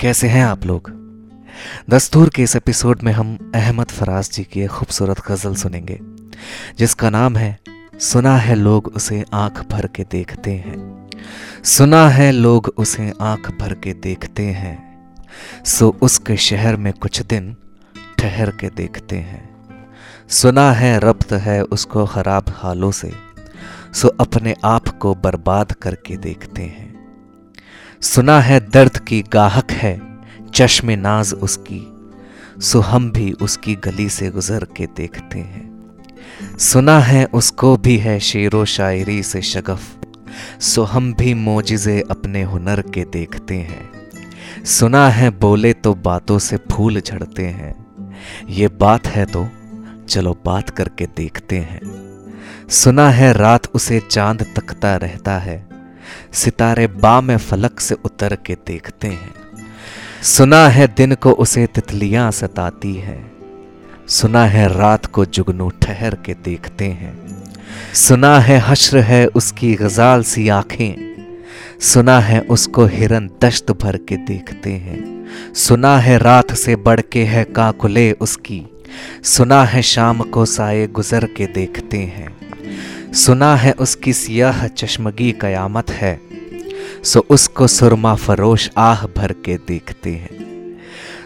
कैसे हैं आप लोग? दस्तूर के इस एपिसोड में हम अहमद फराज जी की एक खूबसूरत गज़ल सुनेंगे, जिसका नाम है, सुना है लोग उसे आँख भर के देखते हैं। सुना है लोग उसे आँख भर के देखते हैं, सो उसके शहर में कुछ दिन ठहर के देखते हैं। सुना है रब्त है उसको ख़राब हालों से, सो अपने आप को बर्बाद करके देखते हैं। सुना है दर्द की गाहक है, चश्मे नाज उसकी। सो हम भी उसकी गली से गुजर के देखते हैं। सुना है उसको भी है शेरो शायरी से शगफ। सो हम भी मोजिजे अपने हुनर के देखते हैं। सुना है बोले तो बातों से फूल झड़ते हैं। ये बात है तो चलो बात करके देखते हैं। सुना है रात उसे चाँद तकता रहता है। सितारे बा में फलक से उतर के देखते हैं। सुना है दिन को उसे तितलियाँ सताती है। सुना है रात को जुगनू ठहर के देखते हैं। सुना है हश्र है उसकी गजाल सी आँखें। सुना है उसको हिरन दश्त भर के देखते हैं। सुना है रात से बढ़ के है काकुले उसकी। सुना है शाम को साए गुजर के देखते हैं। सुना है उसकी सियाह चश्मगी कयामत है, सो उसको सुरमा फरोश आह भर के देखते हैं।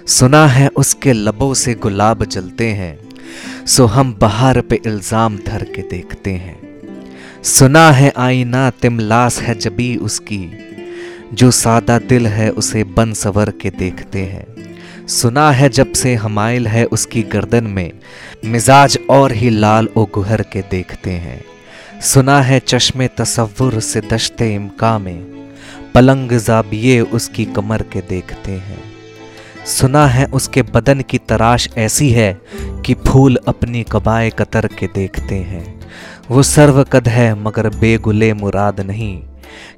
सुना है उसके लबों से गुलाब जलते हैं, सो हम बाहर पे इल्ज़ाम धर के देखते हैं। सुना है आईना तिमलास है जबी उसकी, जो सादा दिल है उसे बन सवर के देखते हैं। सुना है जब से हमाइल है उसकी गर्दन में, मिजाज और ही लाल ओ गुहर के देखते हैं। सुना है चश्मे तसव्वुर से दशते इमका में पलंग जाबिये उसकी कमर के देखते हैं। सुना है उसके बदन की तराश ऐसी है कि फूल अपनी कबाए कतर के देखते हैं। वो सर्वकद है मगर बेगुले मुराद नहीं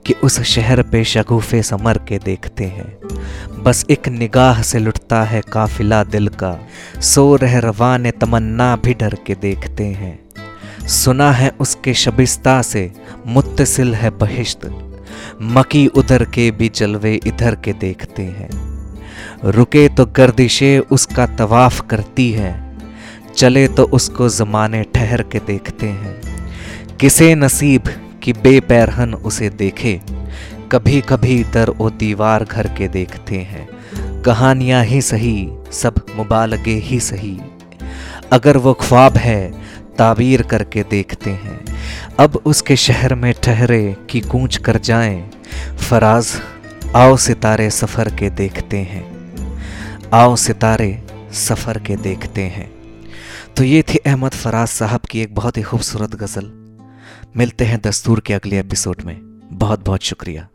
कि उस शहर पे शगुफे समर के देखते हैं। बस एक निगाह से लुटता है काफिला दिल का, सो रह रवान तमन्ना भी डर के देखते हैं। सुना है उसके शबिस्ता से, मुत्तसिल है बहिश्त। मकी उधर के भी जलवे इधर के देखते हैं। रुके तो गर्दिशे उसका तवाफ करती है। चले तो उसको जमाने ठहर के देखते हैं। किसे नसीब की बेपैरहन उसे देखे। कभी कभी दर ओ दीवार घर के देखते हैं। कहानियाँ ही सही, सब मुबालगे ही सही। अगर वो ख्वाब है ताबीर करके देखते हैं। अब उसके शहर में ठहरे कि कूच कर जाएँ, फराज, आओ सितारे सफ़र के देखते हैं। आओ सितारे सफ़र के देखते हैं। तो ये थी अहमद फराज साहब की एक बहुत ही खूबसूरत गज़ल। मिलते हैं दस्तूर के अगले एपिसोड में। बहुत बहुत शुक्रिया।